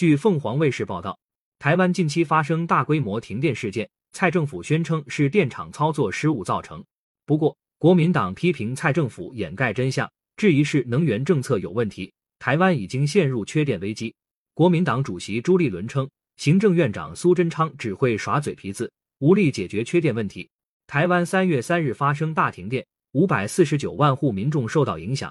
据凤凰卫视报道，台湾近期发生大规模停电事件，蔡政府宣称是电厂操作失误造成。不过，国民党批评蔡政府掩盖真相，质疑是能源政策有问题。台湾已经陷入缺电危机。国民党主席朱立伦称，行政院长苏贞昌只会耍嘴皮子，无力解决缺电问题。台湾三月三日发生大停电，五百四十九万户民众受到影响，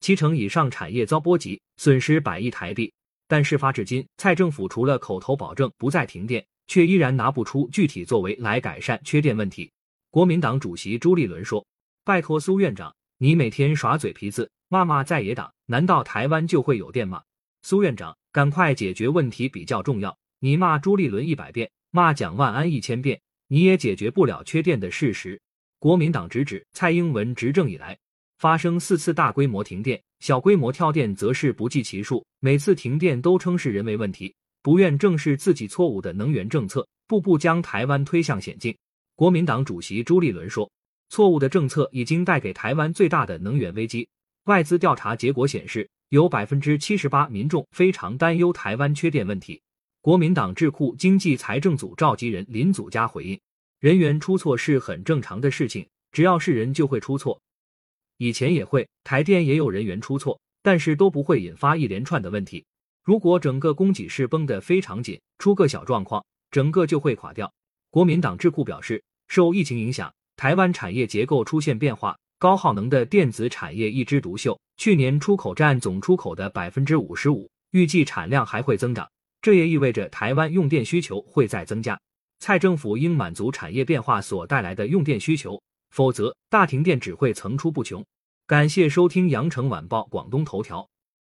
七成以上产业遭波及，损失百亿台币。但事发至今，蔡政府除了口头保证不再停电，却依然拿不出具体作为来改善缺电问题。国民党主席朱立伦说：“拜托苏院长，你每天耍嘴皮子，骂骂在野党，难道台湾就会有电吗？苏院长，赶快解决问题比较重要。你骂朱立伦一百遍，骂蒋万安一千遍。”你也解决不了缺电的事实。国民党直指蔡英文执政以来发生四次大规模停电，小规模跳电则是不计其数。每次停电都称是人为问题，不愿正视自己错误的能源政策，步步将台湾推向险境。国民党主席朱立伦说：“错误的政策已经带给台湾最大的能源危机。”外资调查结果显示，有百分之七十八民众非常担忧台湾缺电问题。国民党智库经济财政组召集人林祖嘉回应：“人员出错是很正常的事情，只要是人就会出错，以前也会，台电也有人员出错，但是都不会引发一连串的问题。如果整个供给是绷得非常紧，出个小状况，整个就会垮掉。”国民党智库表示，受疫情影响，台湾产业结构出现变化，高耗能的电子产业一枝独秀，去年出口占总出口的百分之五十五，预计产量还会增长。这也意味着台湾用电需求会再增加，蔡政府应满足产业变化所带来的用电需求，否则大停电只会层出不穷。感谢收听羊城晚报广东头条，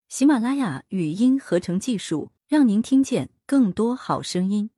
喜马拉雅语音合成技术，让您听见更多好声音。